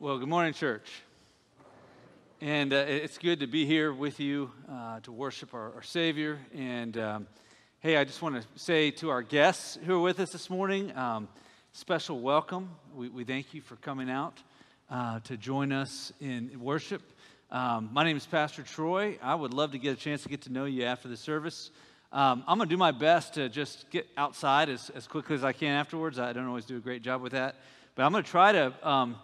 Well, good morning, church. And uh, it's good to be here with you uh, to worship our, our Savior. And um, hey, I just want to say to our guests who are with us this morning, um, special welcome. We, we, thank you for coming out uh, to join us in worship. Um, my name is Pastor Troy. I would love to get a chance to get to know you after the service. Um, I'm going to do my best to just get outside as, as quickly as I can afterwards. I don't always do a great job with that. But I'm going to try to um,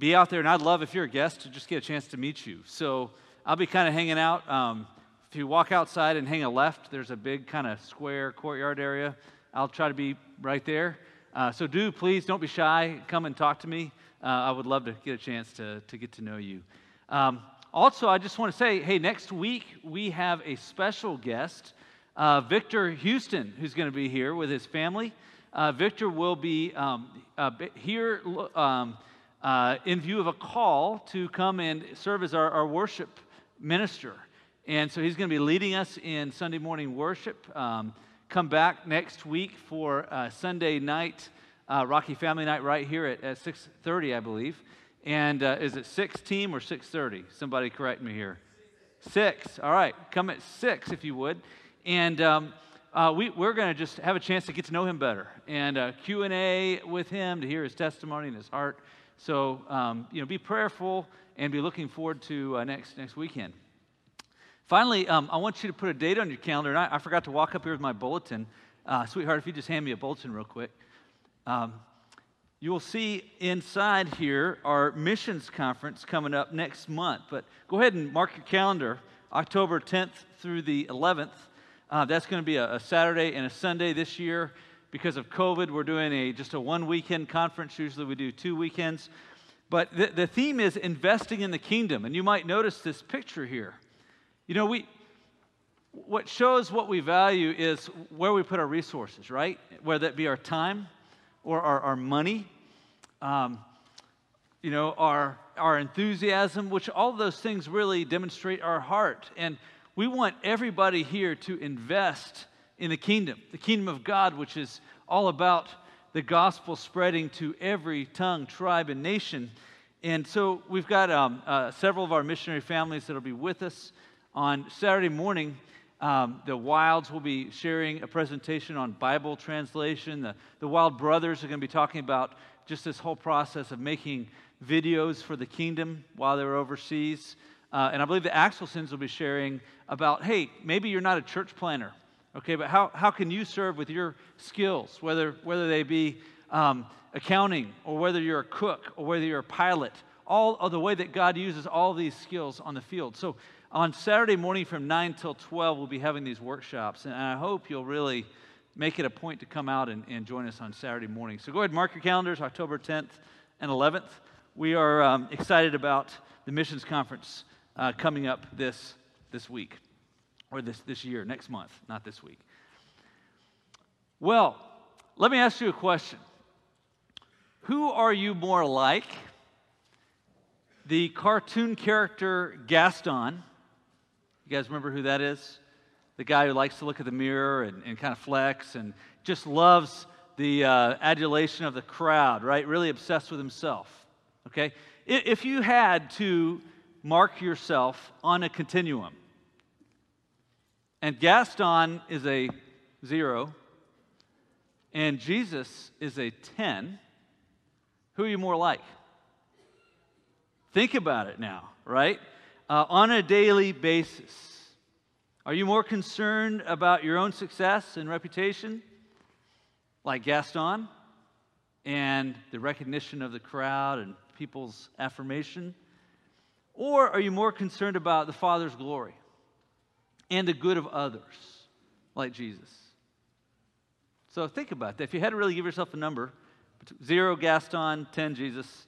be out there, and I'd love if you're a guest to just get a chance to meet you. So I'll be kind of hanging out. Um, if you walk outside and hang a left, there's a big kind of square courtyard area. I'll try to be right there. Uh, so do please don't be shy. Come and talk to me. Uh, I would love to get a chance to, to get to know you. Um, also, I just want to say hey, next week we have a special guest, uh, Victor Houston, who's going to be here with his family. Uh, Victor will be um, here um, uh, in view of a call to come and serve as our, our worship minister. And so he's going to be leading us in Sunday morning worship. Um, come back next week for uh, Sunday night, uh, Rocky Family Night, right here at, at 6:30, I believe. And uh, is it 6 team or 6:30? Somebody correct me here. Six. All right, come at six if you would. And um, uh, we, are going to just have a chance to get to know him better and uh, q&a with him to hear his testimony and his heart so um, you know be prayerful and be looking forward to uh, next, next weekend. Finally um, i want you to put a date on your calendar and i, I forgot to walk up here with my bulletin. Uh, sweetheart if you just hand me a bulletin real quick. Um, you will see inside here our missions conference coming up next month but go ahead and mark your calendar october 10th through the 11th uh, that's going to be a, a, Saturday and a Sunday this year. Because of COVID, we're doing a just a one weekend conference. Usually we do two weekends. But the, the theme is investing in the kingdom. And you might notice this picture here. You know, we, what shows what we value is where we put our resources, right? Whether that be our time or our, our money, um, you know, our, our enthusiasm, which all those things really demonstrate our heart. And we want everybody here to invest in the kingdom, the kingdom of God, which is all about the gospel spreading to every tongue, tribe, and nation. And so we've got um, uh, several of our missionary families that will be with us on Saturday morning. Um, the Wilds will be sharing a presentation on Bible translation. The, the Wild Brothers are going to be talking about just this whole process of making videos for the kingdom while they're overseas. Uh, and I believe the Axelsons will be sharing about hey, maybe you're not a church planner, okay, but how, how can you serve with your skills, whether, whether they be um, accounting or whether you're a cook or whether you're a pilot, all of the way that God uses all these skills on the field. So on Saturday morning from 9 till 12, we'll be having these workshops, and I hope you'll really make it a point to come out and, and join us on Saturday morning. So go ahead, mark your calendars, October 10th and 11th. We are um, excited about the missions conference uh, coming up this, this week, or this, this year, next month, not this week. Well, let me ask you a question. Who are you more like? The cartoon character Gaston. You guys remember who that is? The guy who likes to look at the mirror and, and kind of flex and just loves the uh, adulation of the crowd, right? Really obsessed with himself. Okay? If you had to mark yourself on a continuum. And Gaston is a zero, and Jesus is a 10. Who are you more like? Think about it now, right? Uh, on a daily basis. Are you more concerned about your own success and reputation, like Gaston, and the recognition of the crowd and people's affirmation? Or are you more concerned about the Father's glory and the good of others, like Jesus? So think about that. If you had to really give yourself a number, zero Gaston, 10 Jesus,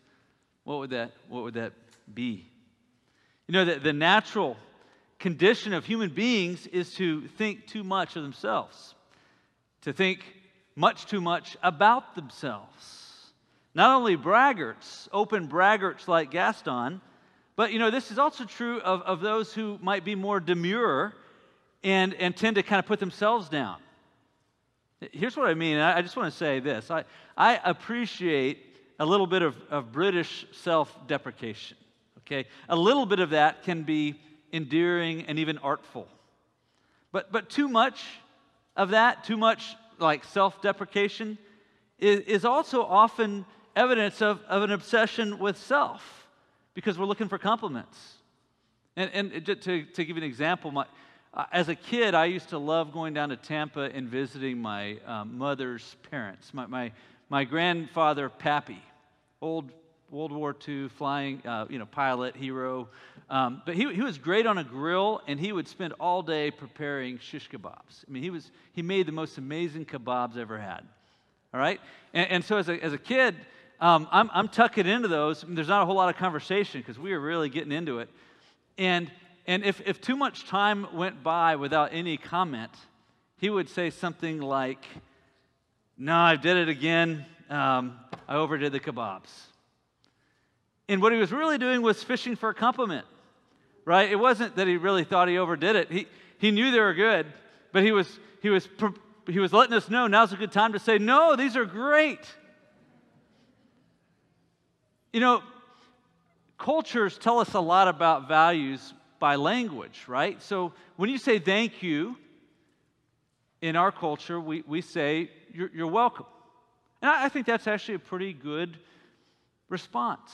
what would that, what would that be? You know, the, the natural condition of human beings is to think too much of themselves, to think much too much about themselves. Not only braggarts, open braggarts like Gaston, but, you know, this is also true of, of those who might be more demure and, and tend to kind of put themselves down. Here's what I mean. I, I just want to say this I, I appreciate a little bit of, of British self deprecation. Okay? A little bit of that can be endearing and even artful. But, but too much of that, too much like self deprecation, is, is also often evidence of, of an obsession with self because we're looking for compliments. And, and to, to give you an example, my, uh, as a kid, I used to love going down to Tampa and visiting my um, mother's parents. My, my, my grandfather, Pappy, old World War II flying, uh, you know, pilot, hero. Um, but he, he was great on a grill, and he would spend all day preparing shish kebabs. I mean, he, was, he made the most amazing kebabs ever had. All right? And, and so as a, as a kid, um, I'm, I'm tucking into those. There's not a whole lot of conversation because we were really getting into it. And, and if, if too much time went by without any comment, he would say something like, No, I did it again. Um, I overdid the kebabs. And what he was really doing was fishing for a compliment, right? It wasn't that he really thought he overdid it. He, he knew they were good, but he was, he, was, he was letting us know now's a good time to say, No, these are great. You know, cultures tell us a lot about values by language, right? So when you say thank you, in our culture, we, we say you're, you're welcome. And I, I think that's actually a pretty good response.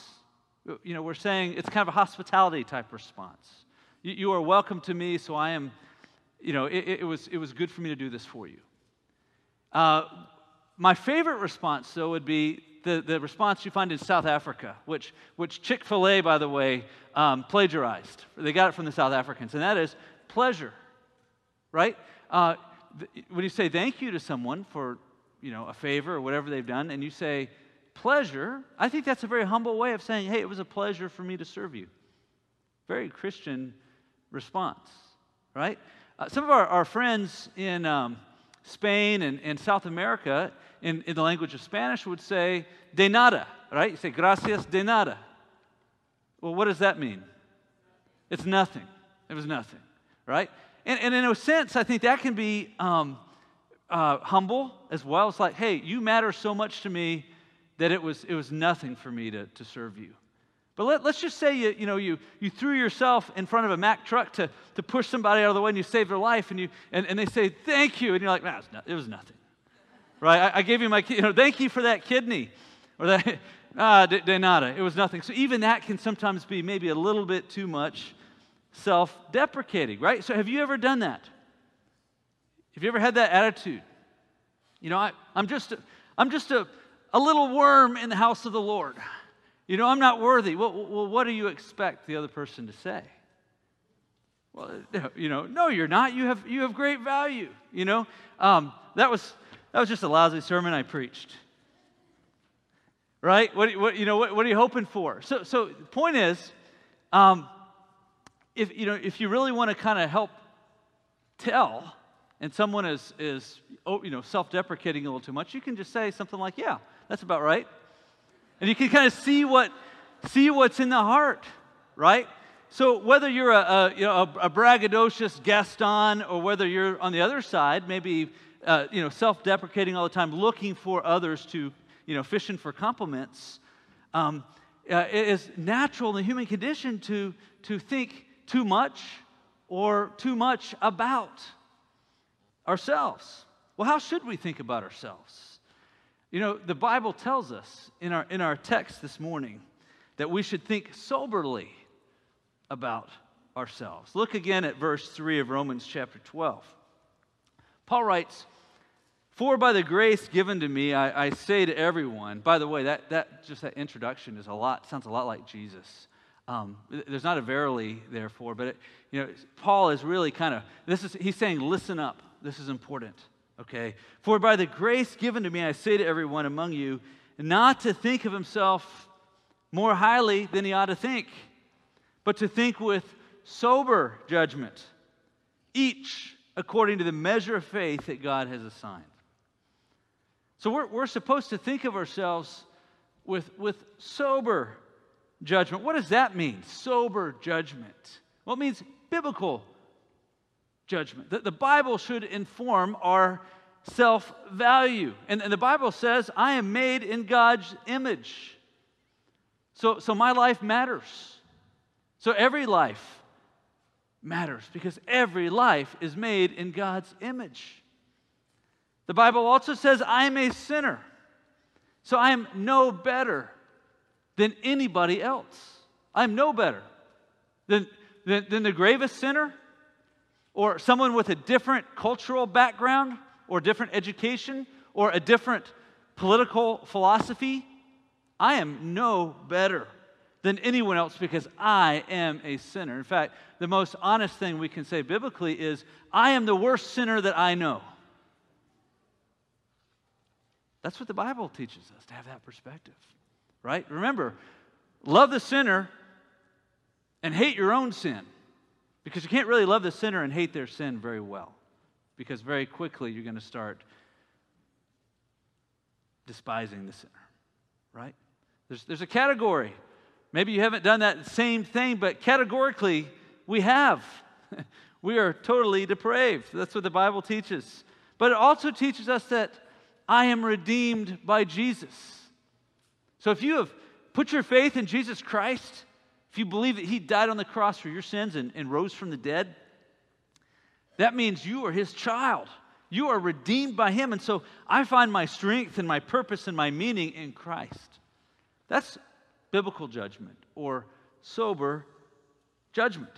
You know, we're saying it's kind of a hospitality type response. You, you are welcome to me, so I am, you know, it, it, was, it was good for me to do this for you. Uh, my favorite response, though, would be the, the response you find in South Africa, which, which Chick fil A, by the way, um, plagiarized. They got it from the South Africans, and that is pleasure, right? Uh, th- when you say thank you to someone for you know, a favor or whatever they've done, and you say pleasure, I think that's a very humble way of saying, hey, it was a pleasure for me to serve you. Very Christian response, right? Uh, some of our, our friends in um, Spain and, and South America, in, in the language of Spanish, would say de nada, right? You say gracias de nada. Well, what does that mean? It's nothing. It was nothing, right? And, and in a sense, I think that can be um, uh, humble as well. It's like, hey, you matter so much to me that it was, it was nothing for me to, to serve you. But let, us just say you, you, know, you, you threw yourself in front of a Mack truck to, to push somebody out of the way and you saved their life and, you, and, and they say, thank you. And you're like, no it was nothing. Right? I, I, gave you my, you know, thank you for that kidney. Or that, ah, de, de nada. It was nothing. So even that can sometimes be maybe a little bit too much self deprecating, right? So have you ever done that? Have you ever had that attitude? You know, I, am just, a, I'm just a, a little worm in the house of the Lord. You know, I'm not worthy. Well, well, what do you expect the other person to say? Well, you know, no, you're not. You have, you have great value. You know, um, that, was, that was just a lousy sermon I preached. Right? What, what you know, what, what, are you hoping for? So, so the point is, um, if, you know, if you really want to kind of help tell, and someone is, is oh, you know, self-deprecating a little too much, you can just say something like, yeah, that's about right. And you can kind of see what see what's in the heart, right? So whether you're a, a you know a, a, braggadocious Gaston or whether you're on the other side, maybe uh, you know self-deprecating all the time, looking for others to you know fishing for compliments, um, uh, it is natural in the human condition to to think too much or too much about ourselves. Well, how should we think about ourselves? You know, the Bible tells us in our, in our text this morning that we should think soberly about ourselves. Look again at verse 3 of Romans chapter 12. Paul writes, For by the grace given to me, I, I, say to everyone, by the way, that, that just that introduction is a lot, sounds a lot like Jesus. Um, there's not a verily therefore, but it, you know, Paul is really kind of, this is, he's saying, listen up. This is important okay? For by the grace given to me, I say to everyone among you, not to think of himself more highly than he ought to think, but to think with sober judgment, each according to the measure of faith that God has assigned. So we're, we're supposed to think of ourselves with, with sober judgment. What does that mean? Sober judgment. Well, it means biblical judgment. That the Bible should inform our self value. And, and, the Bible says, I am made in God's image. So, so my life matters. So every life matters because every life is made in God's image. The Bible also says, I am a sinner. So I am no better than anybody else. I'm no better than, than, than the gravest sinner or someone with a different cultural background or different education or a different political philosophy. I am no better than anyone else because I am a sinner. In fact, the most honest thing we can say biblically is I am the worst sinner that I know. That's what the Bible teaches us to have that perspective, right? Remember, love the sinner and hate your own sin because you can't really love the sinner and hate their sin very well because very quickly you're going to start despising the sinner, right? There's, there's a category. Maybe you haven't done that same thing, but categorically, we have. we are totally depraved. That's what the Bible teaches. But it also teaches us that I am redeemed by Jesus. So if you have put your faith in Jesus Christ, if you believe that He died on the cross for your sins and, and rose from the dead, that means you are His child. You are redeemed by Him. And so I find my strength and my purpose and my meaning in Christ. That's biblical judgment or sober judgment.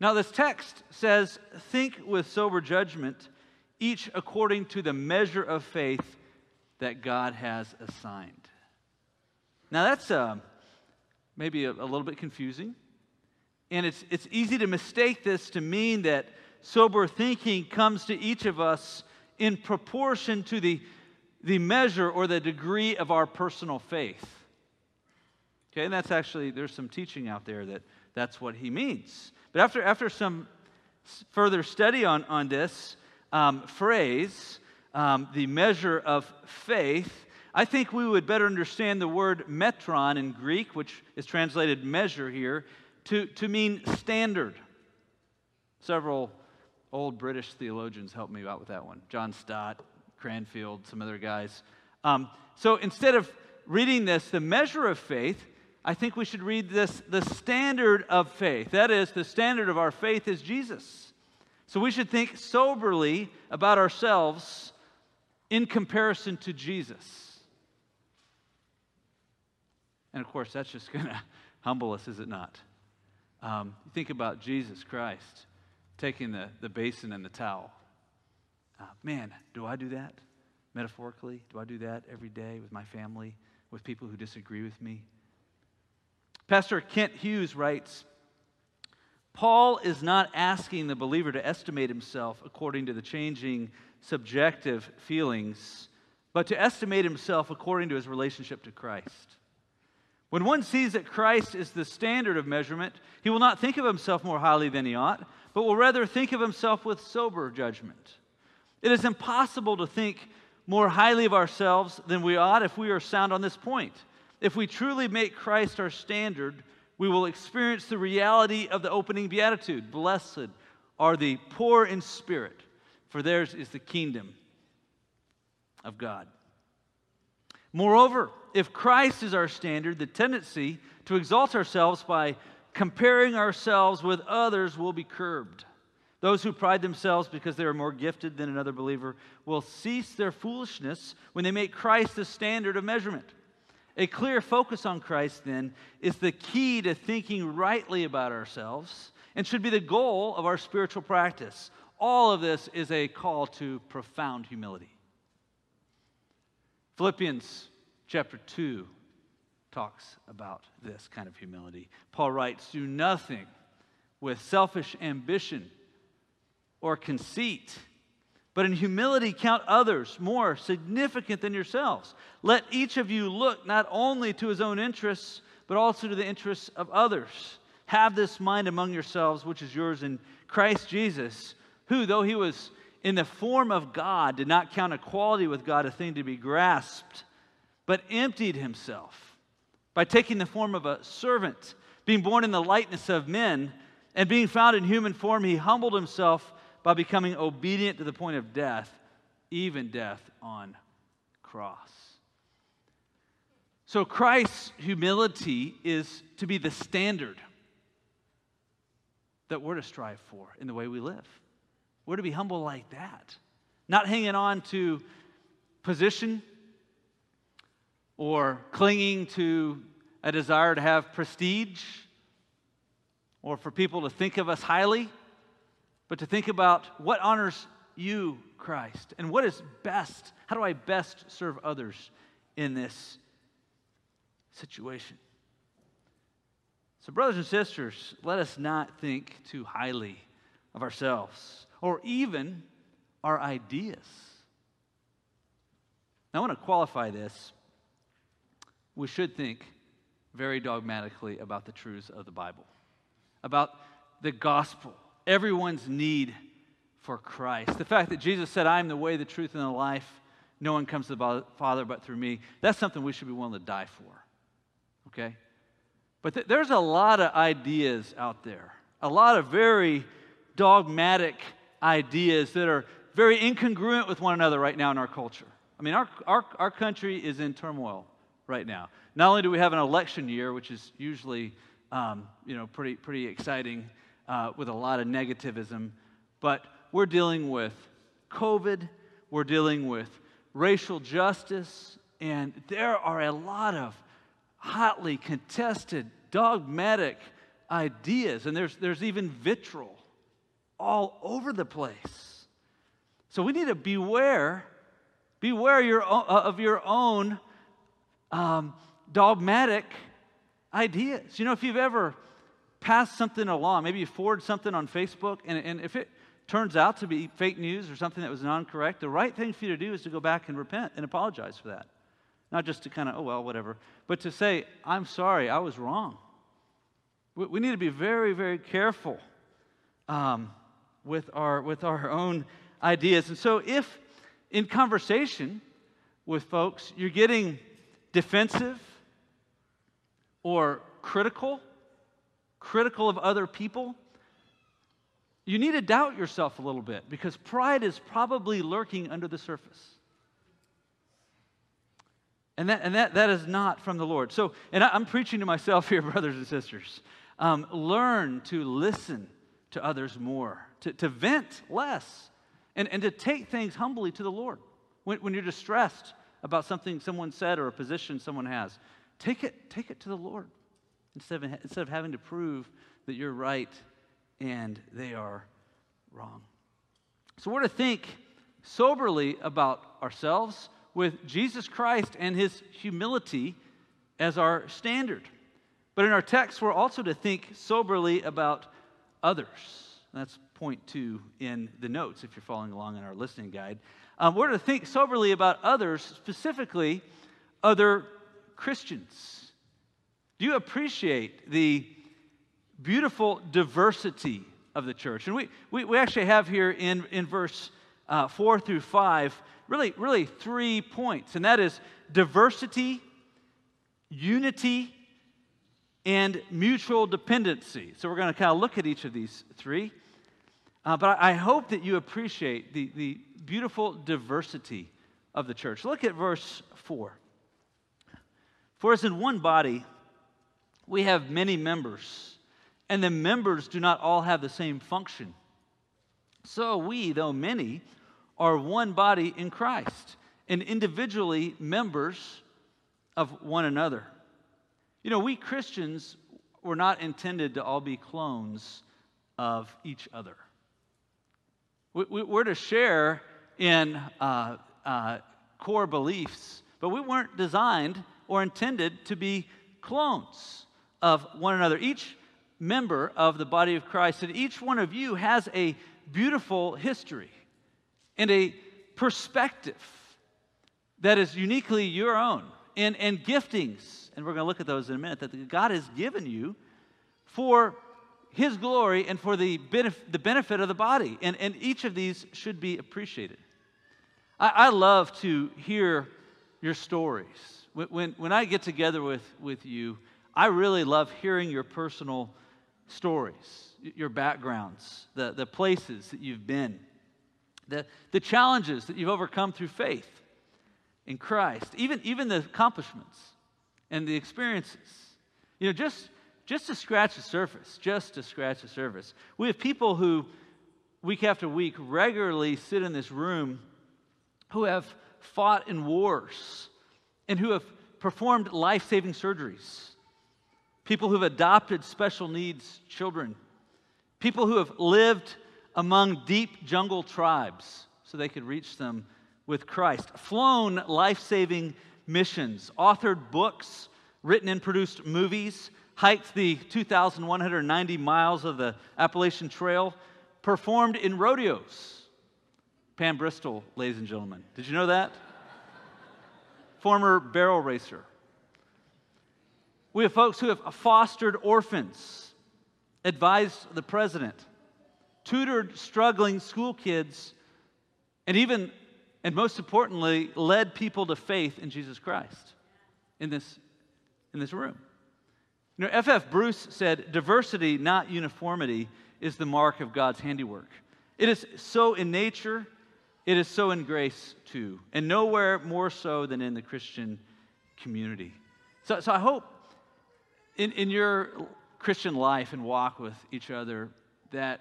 Now, this text says, Think with sober judgment, each according to the measure of faith that God has assigned. Now, that's uh, maybe a, a little bit confusing. And it's, it's easy to mistake this to mean that sober thinking comes to each of us in proportion to the, the measure or the degree of our personal faith. Okay, and that's actually, there's some teaching out there that that's what he means. But after, after some further study on, on this um, phrase, um, the measure of faith, I think we would better understand the word metron in Greek, which is translated measure here, to, to mean standard. Several old British theologians helped me out with that one John Stott, Cranfield, some other guys. Um, so instead of reading this, the measure of faith, I think we should read this the standard of faith. That is, the standard of our faith is Jesus. So we should think soberly about ourselves in comparison to Jesus. And of course, that's just going to humble us, is it not? Um, think about Jesus Christ taking the, the basin and the towel. Uh, man, do I do that? Metaphorically, do I do that every day with my family, with people who disagree with me? Pastor Kent Hughes writes Paul is not asking the believer to estimate himself according to the changing subjective feelings, but to estimate himself according to his relationship to Christ. When one sees that Christ is the standard of measurement, he will not think of himself more highly than he ought, but will rather think of himself with sober judgment. It is impossible to think more highly of ourselves than we ought if we are sound on this point. If we truly make Christ our standard, we will experience the reality of the opening beatitude Blessed are the poor in spirit, for theirs is the kingdom of God. Moreover, if Christ is our standard, the tendency to exalt ourselves by comparing ourselves with others will be curbed. Those who pride themselves because they are more gifted than another believer will cease their foolishness when they make Christ the standard of measurement. A clear focus on Christ, then, is the key to thinking rightly about ourselves and should be the goal of our spiritual practice. All of this is a call to profound humility. Philippians chapter 2 talks about this kind of humility. Paul writes, Do nothing with selfish ambition or conceit, but in humility count others more significant than yourselves. Let each of you look not only to his own interests, but also to the interests of others. Have this mind among yourselves, which is yours in Christ Jesus, who, though he was in the form of God, did not count equality with God a thing to be grasped, but emptied himself by taking the form of a servant, being born in the likeness of men, and being found in human form, he humbled himself by becoming obedient to the point of death, even death on cross. So Christ's humility is to be the standard that we're to strive for in the way we live. We're to be humble like that, not hanging on to position or clinging to a desire to have prestige or for people to think of us highly, but to think about what honors you, Christ, and what is best. How do I best serve others in this situation? So, brothers and sisters, let us not think too highly of ourselves or even our ideas. Now, I want to qualify this. We should think very dogmatically about the truths of the Bible, about the gospel, everyone's need for Christ. The fact that Jesus said, I am the way, the truth, and the life. No one comes to the Father but through me. That's something we should be willing to die for. Okay? But th- there's a lot of ideas out there, a lot of very dogmatic ideas that are very incongruent with one another right now in our culture. I mean, our, our, our country is in turmoil right now. Not only do we have an election year, which is usually um, you know, pretty, pretty exciting uh, with a lot of negativism, but we're dealing with COVID, we're dealing with racial justice, and there are a lot of hotly contested, dogmatic ideas, and there's, there's even vitriol all over the place. So we need to beware, beware your, uh, of your own um, dogmatic ideas. You know, if you've ever passed something along, maybe you forward something on Facebook, and, and if it turns out to be fake news or something that was non correct, the right thing for you to do is to go back and repent and apologize for that. Not just to kind of, oh, well, whatever, but to say, I'm sorry, I was wrong. We, we need to be very, very careful um, with, our, with our own ideas. And so, if in conversation with folks you're getting defensive or critical, critical of other people, you need to doubt yourself a little bit because pride is probably lurking under the surface. And that, and that, that is not from the Lord. So, and I, am preaching to myself here, brothers and sisters. Um, learn to listen to others more, to, to vent less, and, and to take things humbly to the Lord. When, when you're distressed about something someone said or a position someone has, take it, take it to the Lord instead of, instead of having to prove that you're right and they are wrong. So we're to think soberly about ourselves with Jesus Christ and his humility as our standard. But in our text, we're also to think soberly about others. That's point two in the notes if you're following along in our listening guide. Um, we're to think soberly about others, specifically other Christians. Do you appreciate the beautiful diversity of the church? And we, we, we actually have here in, in verse uh, 4 through 5 really, really three points, and that is diversity, unity, and mutual dependency. So we're going to kind of look at each of these three. Uh, but I hope that you appreciate the, the beautiful diversity of the church. Look at verse 4. For as in one body, we have many members, and the members do not all have the same function. So we, though many, are one body in Christ and individually members of one another. You know, we Christians were not intended to all be clones of each other. We, are to share in uh, uh, core beliefs, but we weren't designed or intended to be clones of one another. Each member of the body of Christ and each one of you has a beautiful history and a perspective that is uniquely your own and, and giftings, and we're going to look at those in a minute, that God has given you for His glory and for the, benef- the benefit of the body. And, and each of these should be appreciated. I, I love to hear your stories. When, when, when I get together with, with you, I really love hearing your personal stories, your backgrounds, the, the places that you've been the, the challenges that you've overcome through faith in Christ, even, even the accomplishments. and the experiences. You know, just, just to scratch the surface, just to scratch the surface. We have people who, week after week, regularly sit in this room who have fought in wars and who have performed life saving surgeries. People who have adopted special needs children. People who have lived among deep jungle tribes so they could reach them with Christ. Flown life saving missions, authored books, written and produced movies, hiked the 2,190 miles of the Appalachian Trail, performed in rodeos. Pam Bristol, ladies and gentlemen. Did you know that? Former barrel racer. We have folks who have fostered orphans, advised the president, tutored struggling school kids, and even, and most importantly, led people to faith in Jesus Christ in this, in this room. You know, F.F. Bruce said, diversity, not uniformity, is the mark of God's handiwork. It is so in nature, it is so in grace too, and nowhere more so than in the Christian community. So, so I hope in, in your Christian life and walk with each other that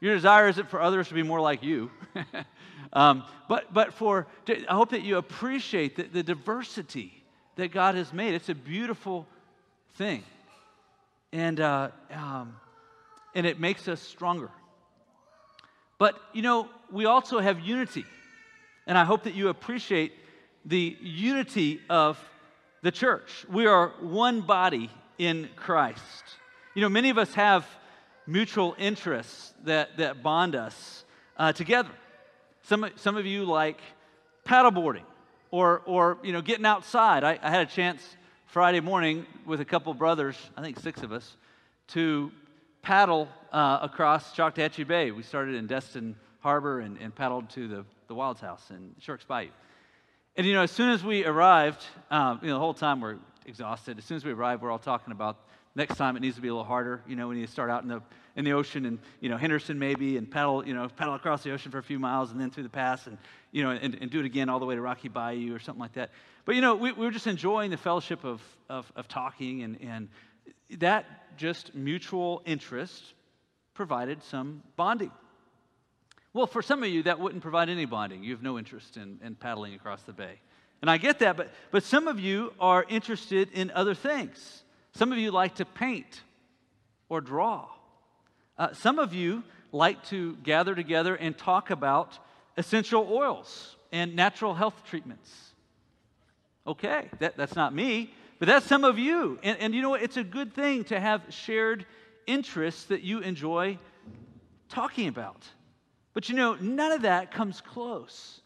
your desire isn't for others to be more like you, um, but, but for, I hope that you appreciate the, the diversity that God has made. It's a beautiful thing. And, uh, um, and it makes us stronger. But, you know, we also have unity. And I hope that you appreciate the unity of the church. We are one body in Christ. You know, many of us have mutual interests that, that bond us uh, together. Some, some of you like paddleboarding or, or you know, getting outside. I, I had a chance Friday morning with a couple brothers, I think six of us, to paddle uh, across Choctawhatchee Bay. We started in Destin Harbor and, and paddled to the, the Wilds House in Sharks Bayou. And you know, as soon as we arrived, um, you know, the whole time we're exhausted. As soon as we arrived, we're all talking about next time it needs to be a little harder. You know, we need to start out in the in the ocean and you know Henderson maybe and paddle you know paddle across the ocean for a few miles and then through the pass and you know and, and do it again all the way to Rocky Bayou or something like that. But you know, we, we were just enjoying the fellowship of of, of talking and and that just mutual interest provided some bonding. Well, for some of you, that wouldn't provide any bonding. You have no interest in, in paddling across the bay. And I get that, but, but some of you are interested in other things. Some of you like to paint or draw. Uh, some of you like to gather together and talk about essential oils and natural health treatments. Okay, that, that's not me, but that's some of you. And, and you know what? It's a good thing to have shared interests that you enjoy talking about. But you know, none of that comes close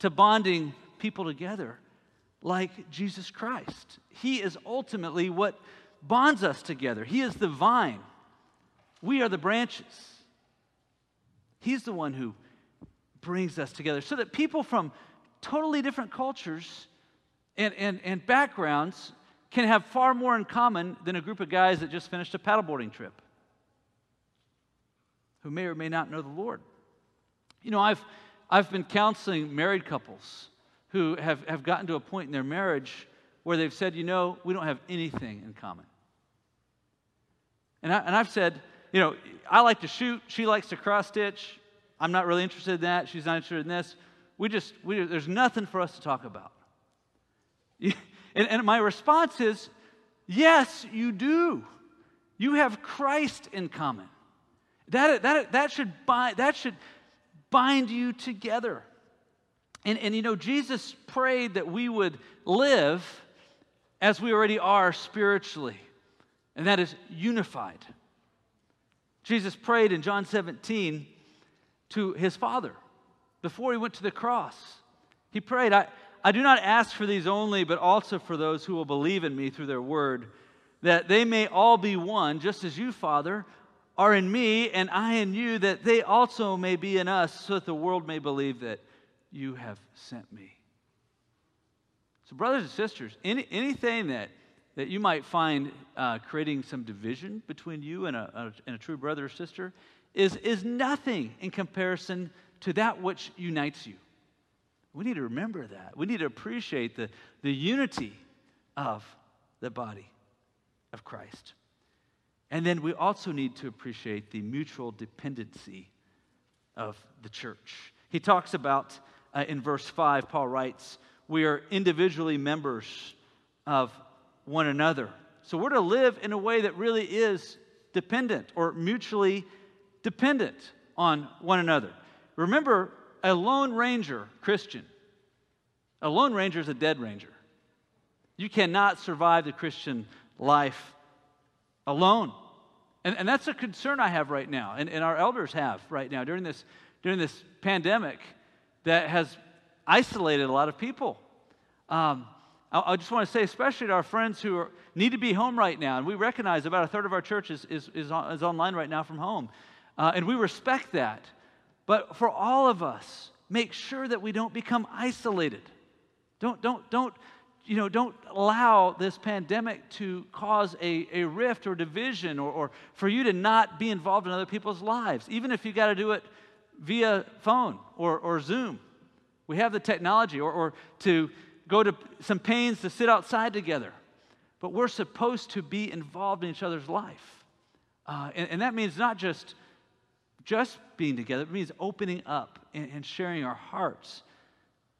to bonding people together like Jesus Christ. He is ultimately what bonds us together. He is the vine, we are the branches. He's the one who brings us together so that people from totally different cultures and, and, and backgrounds can have far more in common than a group of guys that just finished a paddleboarding trip who may or may not know the Lord. You know, I've, I've been counseling married couples who have, have gotten to a point in their marriage where they've said, you know, we don't have anything in common. And, I, and I've said, you know, I like to shoot, she likes to cross stitch. I'm not really interested in that. She's not interested in this. We just, we, there's nothing for us to talk about. and, and my response is, yes, you do. You have Christ in common. That, that, that, should, bind, that should bind you together. And, and you know, Jesus prayed that we would live as we already are spiritually, and that is unified. Jesus prayed in John 17 to his Father before he went to the cross. He prayed, I, I do not ask for these only, but also for those who will believe in me through their word, that they may all be one, just as you, Father, are in me and I in you, that they also may be in us, so that the world may believe that you have sent me. So, brothers and sisters, any, anything that, that you might find uh, creating some division between you and a, a, and a true brother or sister is, is nothing in comparison to that which unites you. We need to remember that. We need to appreciate the, the unity of the body of Christ. And then we also need to appreciate the mutual dependency of the church. He talks about uh, in verse 5, Paul writes, We are individually members of one another. So we're to live in a way that really is dependent or mutually dependent on one another. Remember, a lone ranger Christian, a lone ranger is a dead ranger. You cannot survive the Christian life alone. And, and that's a concern I have right now, and, and our elders have right now during this, during this pandemic that has isolated a lot of people. Um, I, just want to say, especially to our friends who are, need to be home right now, and we recognize about a third of our church is, is, is, on, is online right now from home, uh, and we respect that. But for all of us, make sure that we don't become isolated. Don't, don't, don't, you know, don't allow this pandemic to cause a, a rift or division or, or for you to not be involved in other people's lives, even if you got to do it via phone or, or Zoom. We have the technology, or, or to go to some pains to sit outside together. But we're supposed to be involved in each other's life. Uh, and, and, that means not just, just being together, it means opening up and, and sharing our hearts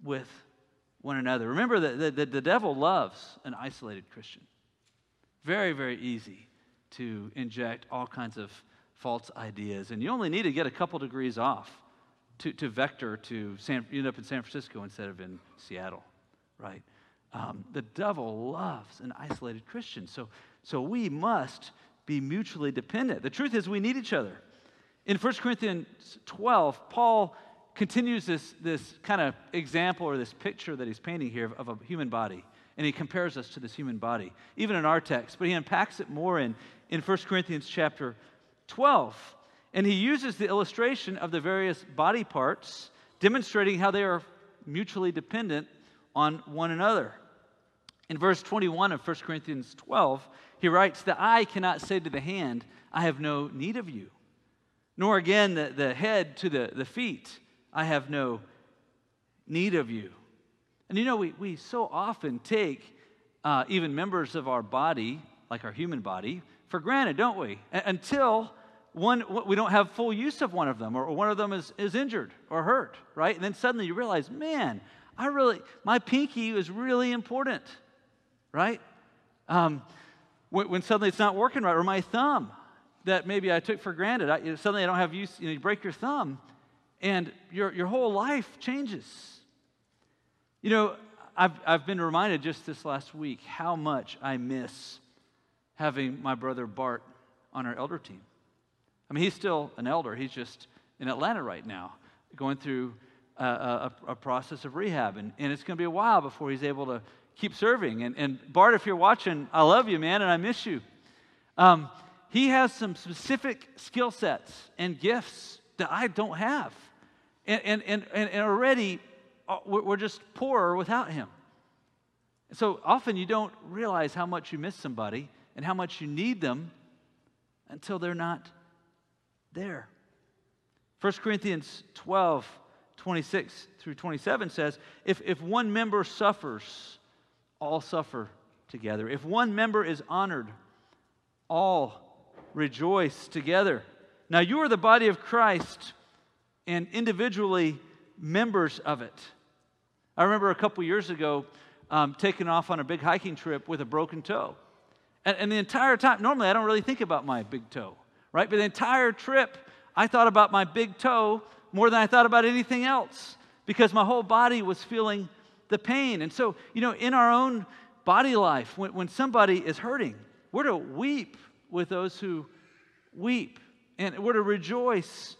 with one another. Remember that the, the, devil loves an isolated Christian. Very, very easy to inject all kinds of false ideas. And you only need to get a couple degrees off to, to vector to San, you end up in San Francisco instead of in Seattle, right? Um, the devil loves an isolated Christian. So, so we must be mutually dependent. The truth is, we need each other. In 1 Corinthians 12, Paul continues this, this kind of example or this picture that he's painting here of, of a human body. And he compares us to this human body, even in our text. But he unpacks it more in, in 1 Corinthians chapter 12. And he uses the illustration of the various body parts, demonstrating how they are mutually dependent on one another. In verse 21 of 1 Corinthians 12, he writes, The eye cannot say to the hand, I have no need of you, nor again the, the head to the, the feet, I have no need of you. And you know, we, we so often take uh, even members of our body, like our human body, for granted, don't we? A- until one, we don't have full use of one of them, or one of them is, is injured or hurt, right? And then suddenly you realize, man, I really, my pinky is really important, right? Um, when, when, suddenly it's not working right, or my thumb that maybe I took for granted, I, suddenly I don't have use, you, know, you break your thumb, and your, your whole life changes. You know, I've, I've been reminded just this last week how much I miss having my brother Bart on our elder team. I mean, he's still an elder. He's just in Atlanta right now, going through a, a, a process of rehab. And, and it's going to be a while before he's able to keep serving. And, and Bart, if you're watching, I love you, man, and I miss you. Um, he has some specific skill sets and gifts that I don't have. And, and, and, and already uh, we're just poorer without him. So often you don't realize how much you miss somebody and how much you need them until they're not there. 1 Corinthians 12, 26 through 27 says, if, if one member suffers, all suffer together. If one member is honored, all rejoice together. Now you are the body of Christ and individually members of it. I remember a couple years ago um, taking off on a big hiking trip with a broken toe. And, and the entire time, normally I don't really think about my big toe right? But the entire trip, I thought about my big toe more than I thought about anything else because my whole body was feeling the pain. And so, you know, in our own body life, when, when somebody is hurting, we're to weep with those who weep, and we're to rejoice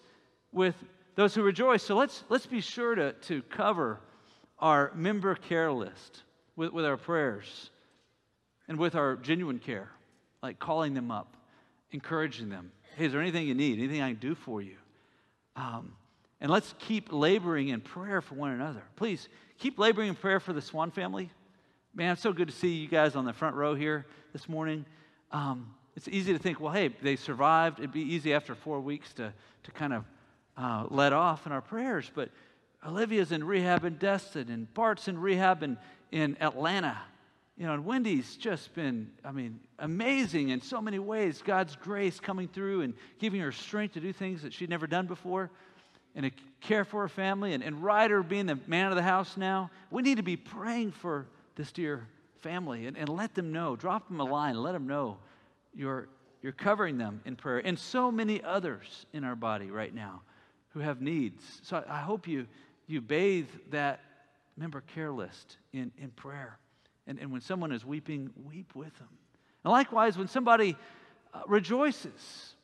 with those who rejoice. So let's, let's be sure to, to cover our member care list with, with our prayers and with our genuine care, like calling them up, encouraging them, hey, is there anything you need? Anything I can do for you? Um, and let's keep laboring in prayer for one another. Please keep laboring in prayer for the Swan family. Man, it's so good to see you guys on the front row here this morning. Um, it's easy to think, well, hey, they survived. It'd be easy after four weeks to, to kind of uh, let off in our prayers. But Olivia's in rehab in Destin, and Bart's in rehab in, in Atlanta. you know, and Wendy's just been, I mean, amazing in so many ways. God's grace coming through and giving her strength to do things that she'd never done before and care for her family. And, and Ryder being the man of the house now, we need to be praying for this dear family and, and let them know. Drop them a line, let them know you're, you're covering them in prayer. And so many others in our body right now who have needs. So I, I hope you, you bathe that member care list in, in prayer. And, and when someone is weeping, weep with them. And likewise, when somebody uh, rejoices,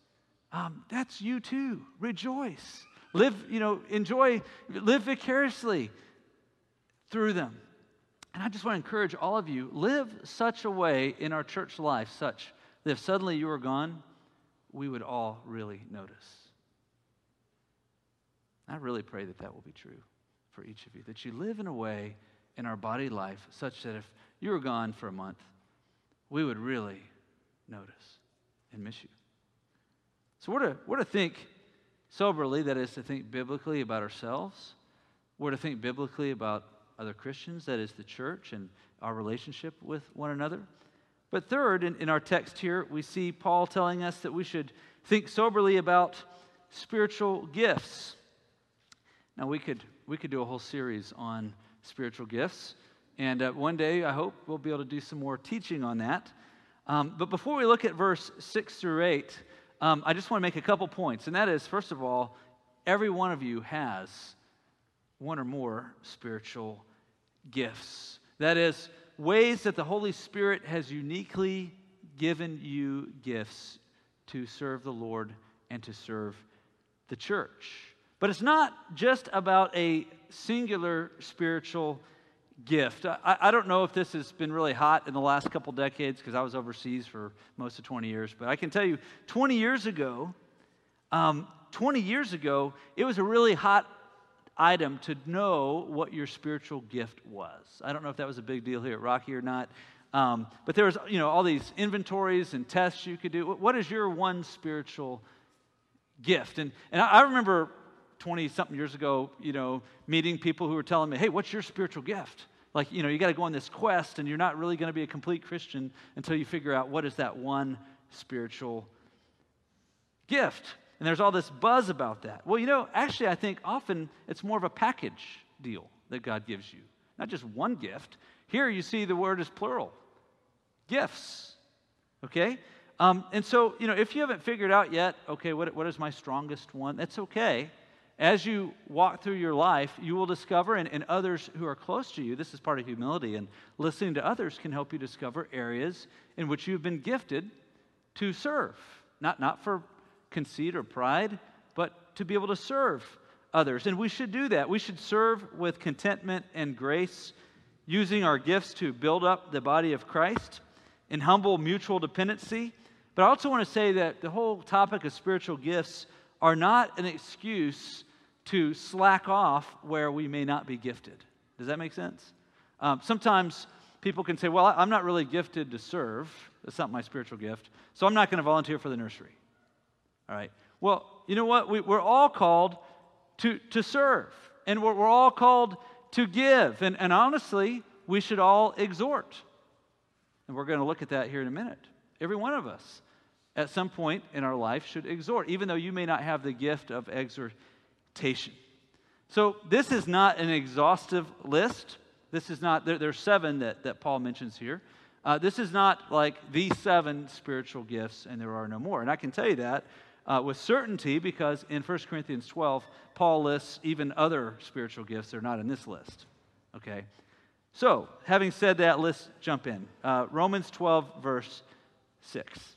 um, that's you too. Rejoice. Live, you know, enjoy, live vicariously through them. And I just want to encourage all of you live such a way in our church life, such that if suddenly you were gone, we would all really notice. I really pray that that will be true for each of you, that you live in a way in our body life such that if you were gone for a month, we would really notice and miss you. So we're to, we're to think soberly, that is to think biblically about ourselves. We're to think biblically about other Christians, that is the church and our relationship with one another. But third, in, in our text here, we see Paul telling us that we should think soberly about spiritual gifts. Now, we could, we could do a whole series on spiritual gifts. And uh, one day, I hope we'll be able to do some more teaching on that. Um, but before we look at verse 6 through 8, um, I just want to make a couple points. And that is, first of all, every one of you has one or more spiritual gifts. That is, ways that the Holy Spirit has uniquely given you gifts to serve the Lord and to serve the church. But it's not just about a singular spiritual gift. I, I, don't know if this has been really hot in the last couple decades because I was overseas for most of 20 years, but I can tell you 20 years ago, um, 20 years ago, it was a really hot item to know what your spiritual gift was. I don't know if that was a big deal here at Rocky or not. Um, but there was, you know, all these inventories and tests you could do. What is your one spiritual gift? And, and I, I remember 20 something years ago, you know, meeting people who were telling me, hey, what's your spiritual gift? Like, you know, you got to go on this quest and you're not really going to be a complete Christian until you figure out what is that one spiritual gift. And there's all this buzz about that. Well, you know, actually, I think often it's more of a package deal that God gives you, not just one gift. Here you see the word is plural gifts. Okay? Um, and so, you know, if you haven't figured out yet, okay, what, what is my strongest one? That's okay as you walk through your life, you will discover, and, and, others who are close to you, this is part of humility, and listening to others can help you discover areas in which you've been gifted to serve. Not, not for conceit or pride, but to be able to serve others. And we should do that. We should serve with contentment and grace, using our gifts to build up the body of Christ in humble mutual dependency. But I also want to say that the whole topic of spiritual gifts are not an excuse to slack off where we may not be gifted. Does that make sense? Um, sometimes people can say, Well, I'm not really gifted to serve. That's not my spiritual gift. So I'm not going to volunteer for the nursery. All right. Well, you know what? We, are all called to, to serve, and we're, we're all called to give. And, and honestly, we should all exhort. And we're going to look at that here in a minute. Every one of us at some point in our life should exhort, even though you may not have the gift of exhortation. So, this is not an exhaustive list. This is not, there, there's seven that, that Paul mentions here. Uh, this is not like the seven spiritual gifts and there are no more. And I can tell you that uh, with certainty because in 1 Corinthians 12, Paul lists even other spiritual gifts that are not in this list. Okay? So, having said that, let's jump in. Uh, Romans 12, verse 6.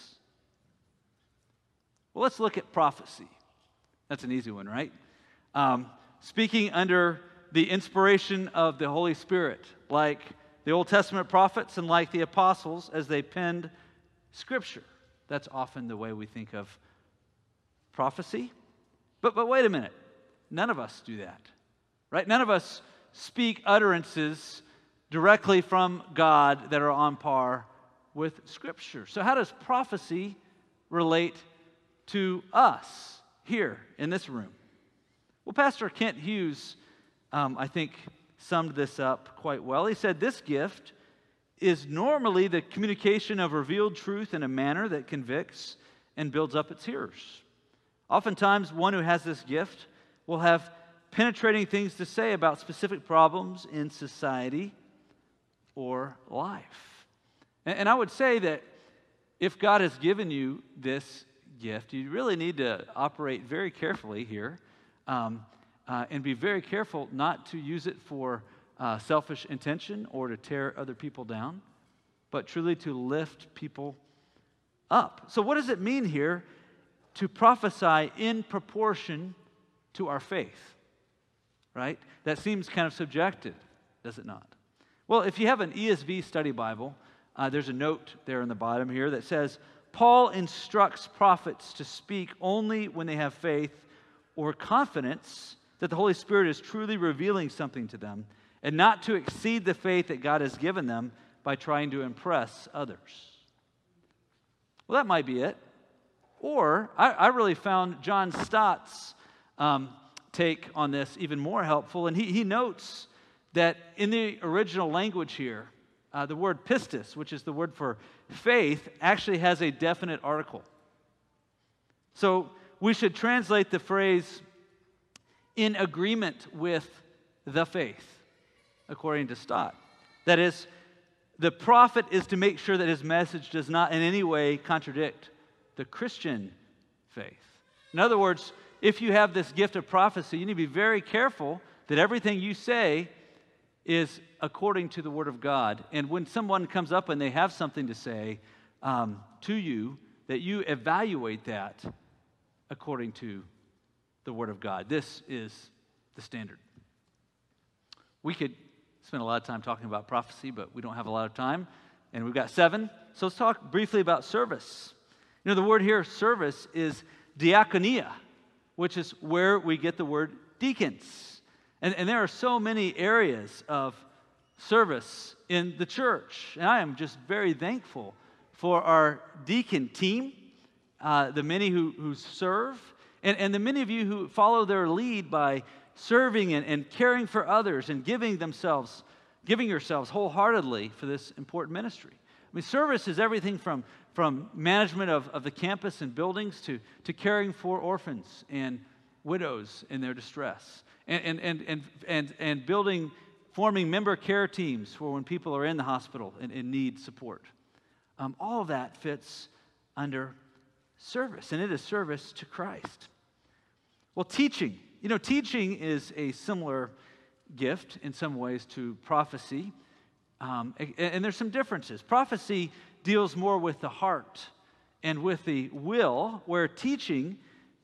Well, let's look at prophecy. That's an easy one, right? Um, speaking under the inspiration of the Holy Spirit, like the Old Testament prophets and like the apostles as they penned Scripture. That's often the way we think of prophecy. But, but wait a minute. None of us do that, right? None of us speak utterances directly from God that are on par with Scripture. So, how does prophecy relate to us here in this room? Well, Pastor Kent Hughes, um, I think, summed this up quite well. He said, This gift is normally the communication of revealed truth in a manner that convicts and builds up its hearers. Oftentimes, one who has this gift will have penetrating things to say about specific problems in society or life. And, and I would say that if God has given you this gift, you really need to operate very carefully here um, uh, and be very careful not to use it for uh, selfish intention or to tear other people down, but truly to lift people up. So, what does it mean here to prophesy in proportion to our faith? Right? That seems kind of subjective, does it not? Well, if you have an ESV study Bible, uh, there's a note there in the bottom here that says, Paul instructs prophets to speak only when they have faith or confidence that the Holy Spirit is truly revealing something to them, and not to exceed the faith that God has given them by trying to impress others. Well, that might be it. Or I, I really found John Stott's um, take on this even more helpful, and he, he notes that in the original language here, uh, the word pistis, which is the word for faith, actually has a definite article. So we should translate the phrase in agreement with the faith, according to Stott. That is, the prophet is to make sure that his message does not in any way contradict the Christian faith. In other words, if you have this gift of prophecy, you need to be very careful that everything you say is according to the Word of God. And when someone comes up and they have something to say um, to you, that you evaluate that according to the Word of God. This is the standard. We could spend a lot of time talking about prophecy, but we don't have a lot of time. And we've got seven. So let's talk briefly about service. You know, the word here, service, is diaconia, which is where we get the word deacons. And, and there are so many areas of service in the church. And I am just very thankful for our deacon team, uh, the many who, who serve, and, and the many of you who follow their lead by serving and, and caring for others and giving themselves, giving yourselves wholeheartedly for this important ministry. I mean, service is everything from, from management of, of the campus and buildings to, to caring for orphans and widows in their distress and, and, and, and, and, and building forming member care teams for when people are in the hospital and, and need support. Um, all that fits under service, and it is service to Christ. Well, teaching. You know, teaching is a similar gift in some ways to prophecy, um, and, and there's some differences. Prophecy deals more with the heart and with the will, where teaching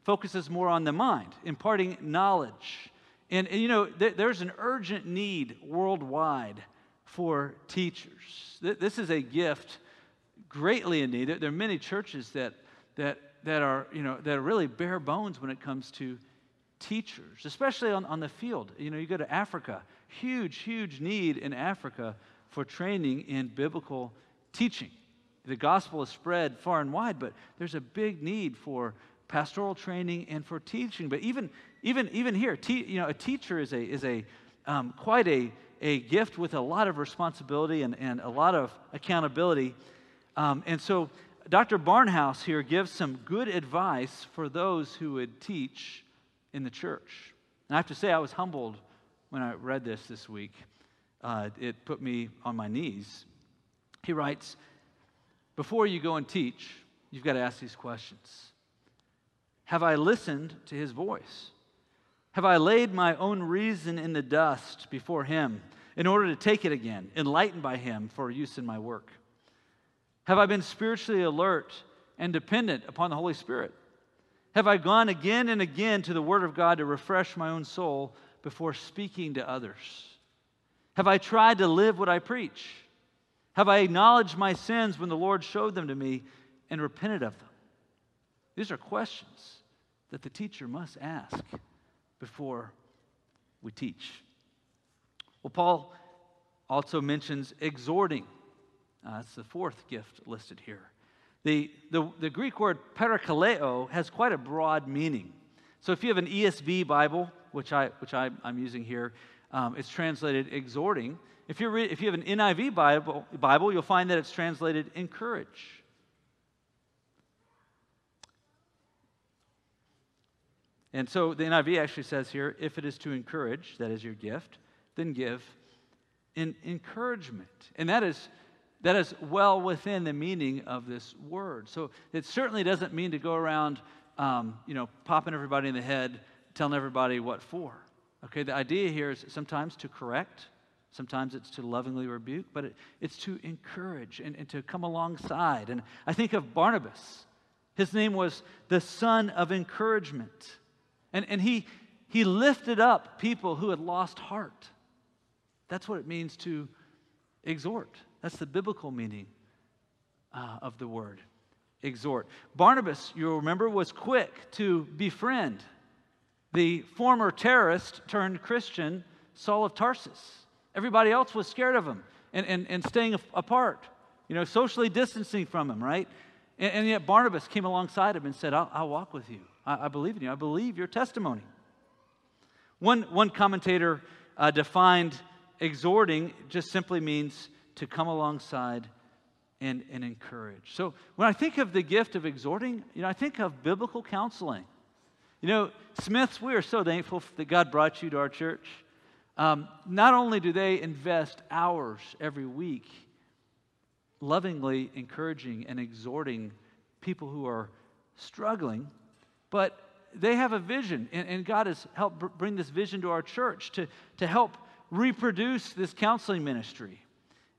focuses more on the mind, imparting knowledge and, and you know, th- there's an urgent need worldwide for teachers. Th- this is a gift greatly in need. There, there, are many churches that, that, that, are, you know, that are really bare bones when it comes to teachers, especially on, on the field. You know, you go to Africa, huge, huge need in Africa for training in biblical teaching. The gospel is spread far and wide, but there's a big need for pastoral training and for teaching. But even, even, even here, te- you know, a teacher is a, is a um, quite a, a gift with a lot of responsibility and, and a lot of accountability. Um, and so Dr. Barnhouse here gives some good advice for those who would teach in the church. And I have to say, I was humbled when I read this this week. Uh, it put me on my knees. He writes, Before you go and teach, you've got to ask these questions have I listened to his voice? Have I laid my own reason in the dust before him in order to take it again, enlightened by him for use in my work? Have I been spiritually alert and dependent upon the Holy Spirit? Have I gone again and again to the Word of God to refresh my own soul before speaking to others? Have I tried to live what I preach? Have I acknowledged my sins when the Lord showed them to me and repented of them? These are questions that the teacher must ask before we teach. Well, Paul also mentions exhorting. Uh, that's the fourth gift listed here. The, the, the Greek word parakaleo has quite a broad meaning. So if you have an ESV Bible, which, I, which I, am using here, um, it's translated exhorting. If, you if you have an NIV Bible, Bible, you'll find that it's translated encourage. And so the NIV actually says here if it is to encourage, that is your gift, then give in encouragement. And that is, that is well within the meaning of this word. So it certainly doesn't mean to go around, um, you know, popping everybody in the head, telling everybody what for. Okay, the idea here is sometimes to correct, sometimes it's to lovingly rebuke, but it, it's to encourage and, and to come alongside. And I think of Barnabas. His name was the son of encouragement. And, and he, he lifted up people who had lost heart. That's what it means to exhort. That's the biblical meaning uh, of the word exhort. Barnabas, you'll remember, was quick to befriend the former terrorist turned Christian Saul of Tarsus. Everybody else was scared of him and, and, and staying apart, you know, socially distancing from him, right? And, and yet Barnabas came alongside him and said, I'll, I'll walk with you. I, I, believe in you. I believe your testimony. One, one commentator uh, defined exhorting just simply means to come alongside and, and encourage. So when I think of the gift of exhorting, you know, I think of biblical counseling. You know, Smiths, we are so thankful that God brought you to our church. Um, not only do they invest hours every week lovingly encouraging and exhorting people who are struggling, but they have a vision, and, and God has helped br- bring this vision to our church to, to help reproduce this counseling ministry.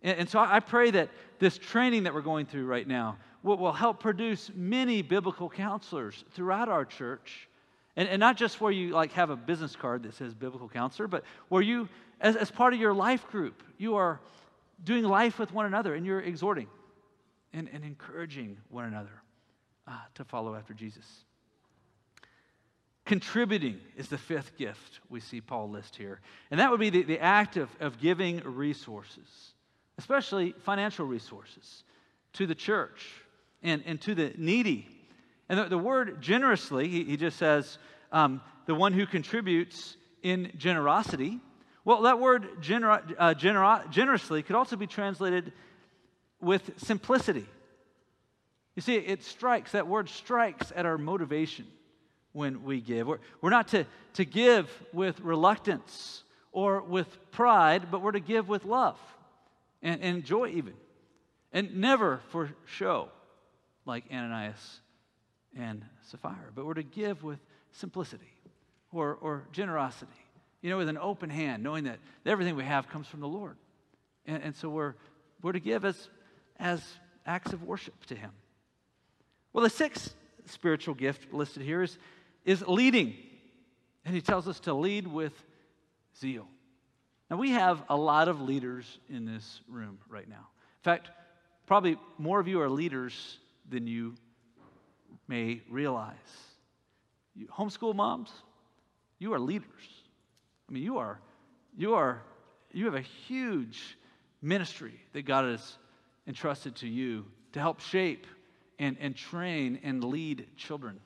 And, and so I, I, pray that this training that we're going through right now will, will help produce many biblical counselors throughout our church and, and not just where you like have a business card that says biblical counselor, but where you, as, as part of your life group, you are doing life with one another and you're exhorting and, and encouraging one another uh, to follow after Jesus. Contributing is the fifth gift we see Paul list here. And that would be the, the act of, of giving resources, especially financial resources, to the church and, and to the needy and the, the word generously, he, he just says, um, the one who contributes in generosity. Well, that word gener- uh, gener- generously could also be translated with simplicity. You see, it strikes, that word strikes at our motivation when we give. We're, we're not to, to give with reluctance or with pride, but we're to give with love and, and joy, even. And never for show, like Ananias and Sapphira, but we're to give with simplicity or, or generosity, you know, with an open hand, knowing that everything we have comes from the Lord. And, and so we're, we're to give as, as acts of worship to Him. Well, the sixth spiritual gift listed here is, is leading. And He tells us to lead with zeal. Now, we have a lot of leaders in this room right now. In fact, probably more of you are leaders than you may realize. You, homeschool moms, you are leaders. I mean, you are, you are, you have a huge ministry that God has entrusted to you to help shape and, and train and lead children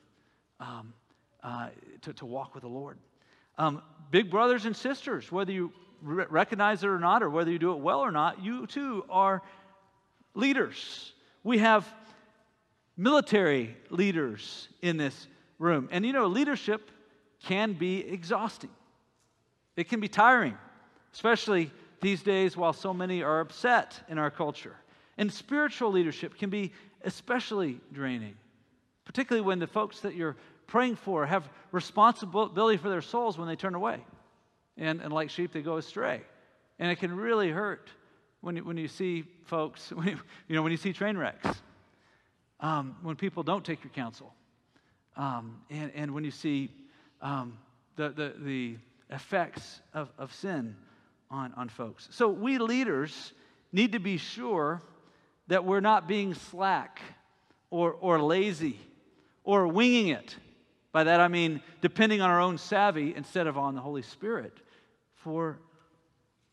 um, uh, to, to walk with the Lord. Um, big brothers and sisters, whether you re- recognize it or not, or whether you do it well or not, you too are leaders. We have military leaders in this room. And you know, leadership can be exhausting, it can be tiring, especially these days while so many are upset in our culture. And spiritual leadership can be especially draining, particularly when the folks that you're praying for have responsibility for their souls when they turn away. And, and like sheep, they go astray. And it can really hurt when you, when you see folks, when you, you know, when you see train wrecks um, when people don't take your counsel, um, and, and when you see um, the, the, the effects of, of sin on, on folks. So we leaders need to be sure that we're not being slack or, or lazy or winging it. By that I mean depending on our own savvy instead of on the Holy Spirit for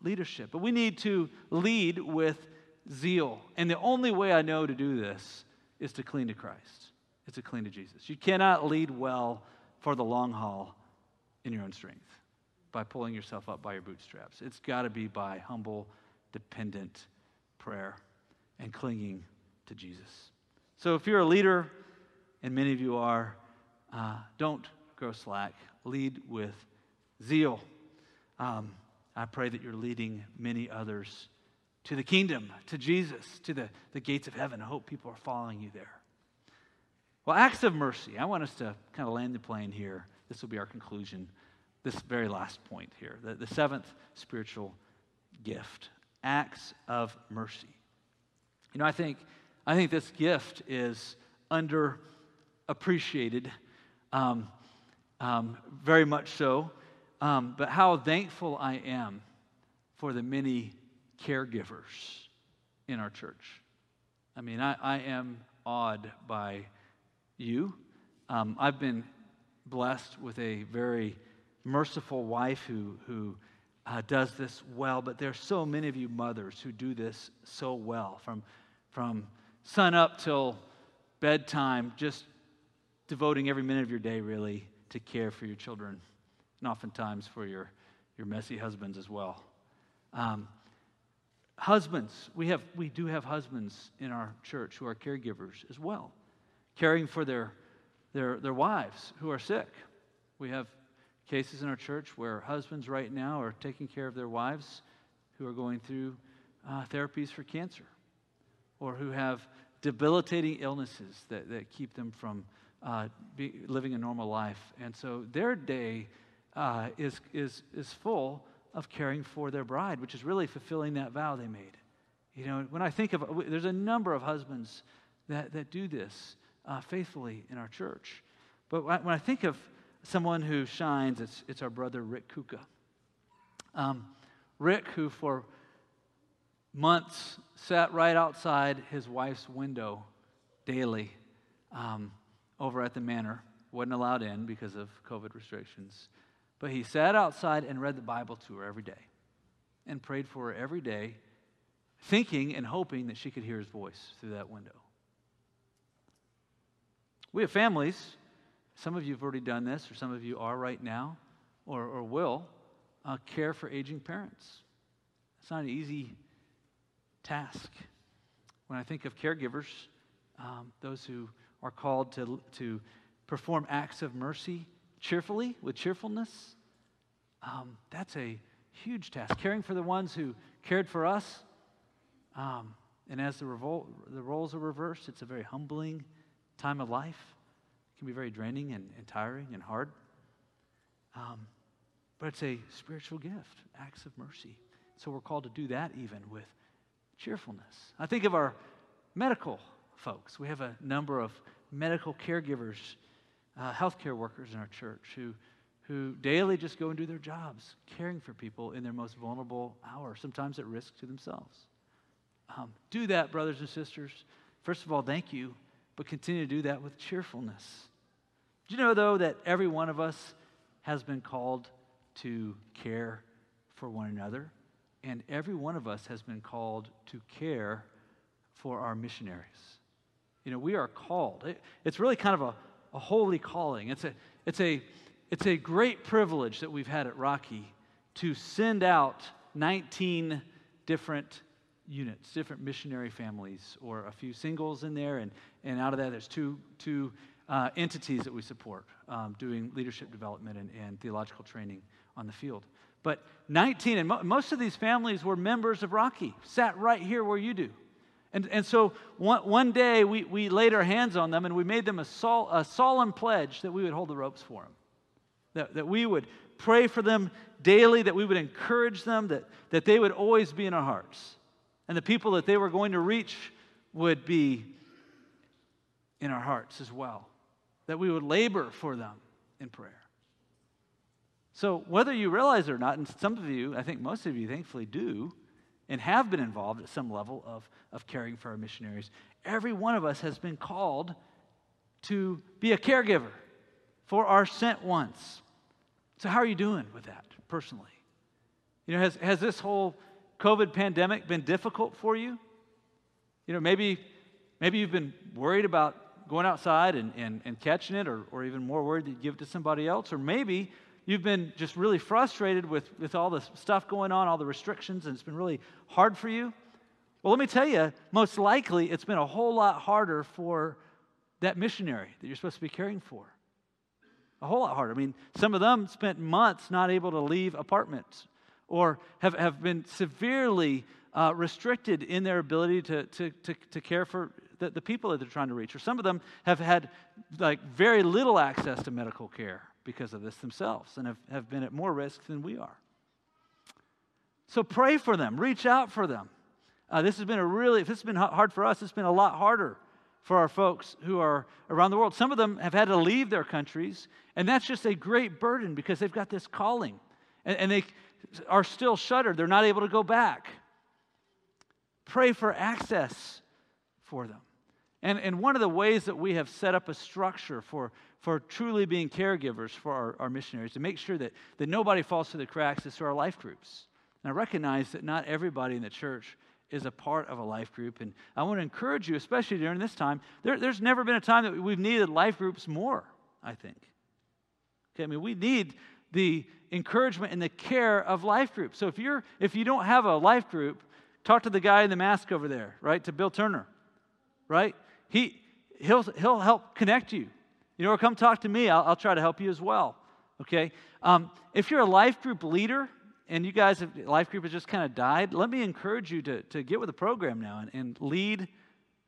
leadership. But we need to lead with zeal. And the only way I know to do this is to cling to Christ, it's to cling to Jesus. You cannot lead well for the long haul in your own strength by pulling yourself up by your bootstraps. It's got to be by humble, dependent prayer and clinging to Jesus. So if you're a leader, and many of you are, uh, don't grow slack. Lead with zeal. Um, I pray that you're leading many others to the kingdom, to Jesus, to the, the gates of heaven. I hope people are following you there. Well, acts of mercy. I want us to kind of land the plane here. This will be our conclusion. This very last point here the, the seventh spiritual gift acts of mercy. You know, I think, I think this gift is underappreciated, um, um, very much so. Um, but how thankful I am for the many caregivers in our church. I mean, I, I am awed by you. Um, I've been blessed with a very merciful wife who, who uh, does this well, but there are so many of you mothers who do this so well from, from sun up till bedtime, just devoting every minute of your day really to care for your children, and oftentimes for your, your messy husbands as well. Um, husbands, we, have, we do have husbands in our church who are caregivers as well, caring for their, their, their wives who are sick. We have cases in our church where husbands right now are taking care of their wives who are going through uh, therapies for cancer or who have debilitating illnesses that, that keep them from uh, be, living a normal life. And so their day uh, is, is, is full of caring for their bride, which is really fulfilling that vow they made. You know, when I think of, there's a number of husbands that, that do this uh, faithfully in our church. But when I think of someone who shines, it's, it's our brother Rick Kuka. Um, Rick, who for months sat right outside his wife's window daily um, over at the manor, wasn't allowed in because of COVID restrictions. But he sat outside and read the Bible to her every day and prayed for her every day, thinking and hoping that she could hear his voice through that window. We have families some of you have already done this, or some of you are right now, or, or will, uh, care for aging parents. It's not an easy task. When I think of caregivers, um, those who are called to, to perform acts of mercy cheerfully, with cheerfulness, um, that's a huge task. Caring for the ones who cared for us, um, and as the, revol- the roles are reversed, it's a very humbling time of life It can be very draining and, and tiring and hard. Um, but it's a spiritual gift, acts of mercy. So we're called to do that even with cheerfulness. I think of our medical folks. We have a number of medical caregivers, uh, healthcare workers in our church who, who daily just go and do their jobs, caring for people in their most vulnerable hour, sometimes at risk to themselves. Um, do that, brothers and sisters. First of all, thank you, but continue to do that with cheerfulness. Do you know, though, that every one of us has been called to care for one another? And every one of us has been called to care for our missionaries. You know, we are called. It, it's really kind of a, a holy calling. It's a, it's, a, it's a great privilege that we've had at Rocky to send out 19 different units, different missionary families, or a few singles in there. And, and out of that, there's two, two uh, entities that we support um, doing leadership development and, and, theological training on the field. But 19, and mo- most of these families were members of Rocky, sat right here where you do. And, and so one, one day we, we laid our hands on them and we made them a, sol- a solemn pledge that we would hold the ropes for them, that, that we would pray for them daily, that we would encourage them, that, that they would always be in our hearts. And the people that they were going to reach would be in our hearts as well that we would labor for them in prayer. So, whether you realize it or not, and some of you, I think most of you thankfully do, and have been involved at some level of, of caring for our missionaries, every one of us has been called to be a caregiver for our sent ones. So, how are you doing with that personally? You know, has, has this whole COVID pandemic been difficult for you? You know, maybe, maybe you've been worried about going outside and, and, and catching it, or, or even more worried to give it to somebody else, or maybe you've been just really frustrated with, with all the stuff going on, all the restrictions, and it's been really hard for you. Well, let me tell you, most likely it's been a whole lot harder for that missionary that you're supposed to be caring for. A whole lot harder. I mean, some of them spent months not able to leave apartments or have, have been severely uh, restricted in their ability to, to, to, to care for the, the people that they're trying to reach. Or some of them have had like very little access to medical care because of this themselves and have, have been at more risk than we are. So pray for them, reach out for them. Uh, this has been a really, if this has been hard for us, it's been a lot harder for our folks who are around the world. Some of them have had to leave their countries, and that's just a great burden because they've got this calling. And, and they are still shuttered, they're not able to go back. Pray for access for them. And, and one of the ways that we have set up a structure for, for truly being caregivers for our, our missionaries to make sure that, that nobody falls through the cracks is through our life groups. And I recognize that not everybody in the church is a part of a life group. And I want to encourage you, especially during this time, there, there's never been a time that we've needed life groups more, I think. Okay, I mean, we need the encouragement and the care of life groups. So if you're if you don't have a life group, talk to the guy in the mask over there, right? To Bill Turner, right? He he'll he'll help connect you. You know, or come talk to me. I'll, I'll try to help you as well. Okay. Um, if you're a life group leader, and you guys, have, life group has just kind of died, let me encourage you to, to get with the program now and, and lead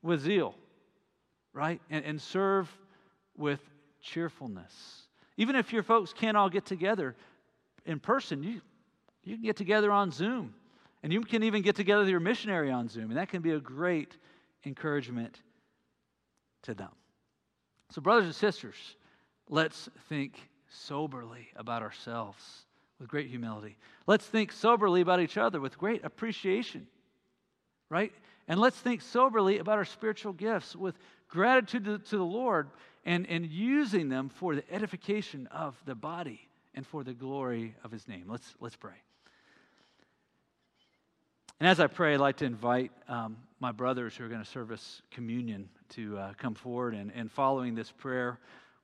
with zeal, right? And, and serve with cheerfulness. Even if your folks can't all get together in person, you, you can get together on Zoom. And you can even get together with your missionary on Zoom. And that can be a great encouragement to them. So, brothers and sisters, let's think soberly about ourselves with great humility. Let's think soberly about each other with great appreciation, right? And let's think soberly about our spiritual gifts with gratitude to, to the Lord and, and using them for the edification of the body and for the glory of his name. Let's, let's pray. And as I pray, I'd like to invite um, my brothers who are going to serve us communion to uh, come forward. And, and following this prayer,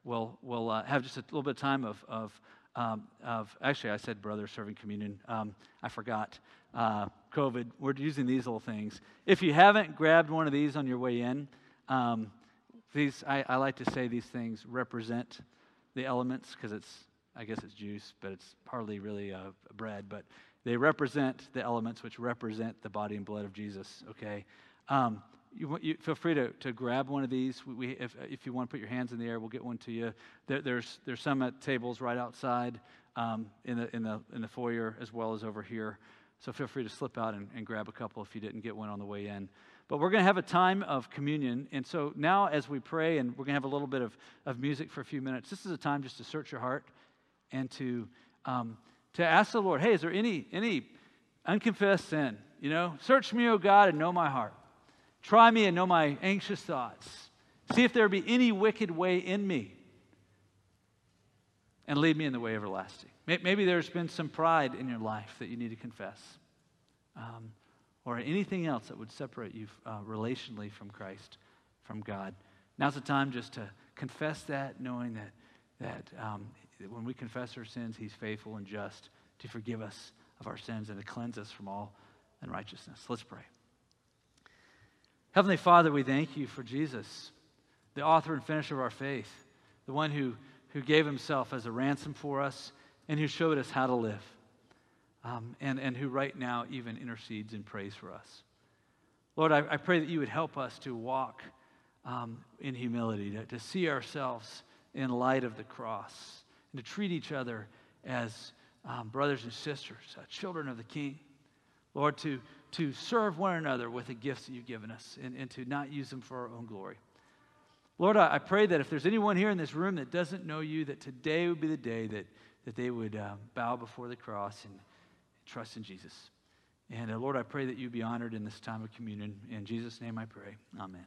we'll, we'll uh, have just a little bit of time of, of um, of actually, I said brother serving communion. Um, I forgot. Uh, COVID. We're using these little things. If you haven't grabbed one of these on your way in, um, these I, I, like to say these things represent the elements because it's I guess it's juice, but it's hardly really uh, bread. But they represent the elements which represent the body and blood of Jesus. Okay. Um, you, you, feel free to, to grab one of these. We, we, if, if you want to put your hands in the air, we'll get one to you. There, there's, there's some at tables right outside um, in, the, in, the, in the foyer as well as over here. So feel free to slip out and, and grab a couple if you didn't get one on the way in. But we're going to have a time of communion. And so now, as we pray, and we're going to have a little bit of, of music for a few minutes, this is a time just to search your heart and to, um, to ask the Lord, hey, is there any, any unconfessed sin? You know, search me, O God, and know my heart. Try me and know my anxious thoughts. See if there be any wicked way in me. And lead me in the way everlasting. Maybe there's been some pride in your life that you need to confess. Um, or anything else that would separate you uh, relationally from Christ, from God. Now's the time just to confess that, knowing that, that, um, that when we confess our sins, He's faithful and just to forgive us of our sins and to cleanse us from all unrighteousness. Let's pray. Heavenly Father, we thank you for Jesus, the author and finisher of our faith, the one who, who gave himself as a ransom for us and who showed us how to live, um, and, and who right now even intercedes and prays for us. Lord, I, I pray that you would help us to walk um, in humility, to, to see ourselves in light of the cross, and to treat each other as um, brothers and sisters, uh, children of the King. Lord, to, to serve one another with the gifts that you've given us and, and to not use them for our own glory. Lord, I, I pray that if there's anyone here in this room that doesn't know you, that today would be the day that, that they would uh, bow before the cross and trust in Jesus. And uh, Lord, I pray that you be honored in this time of communion. In Jesus' name I pray. Amen.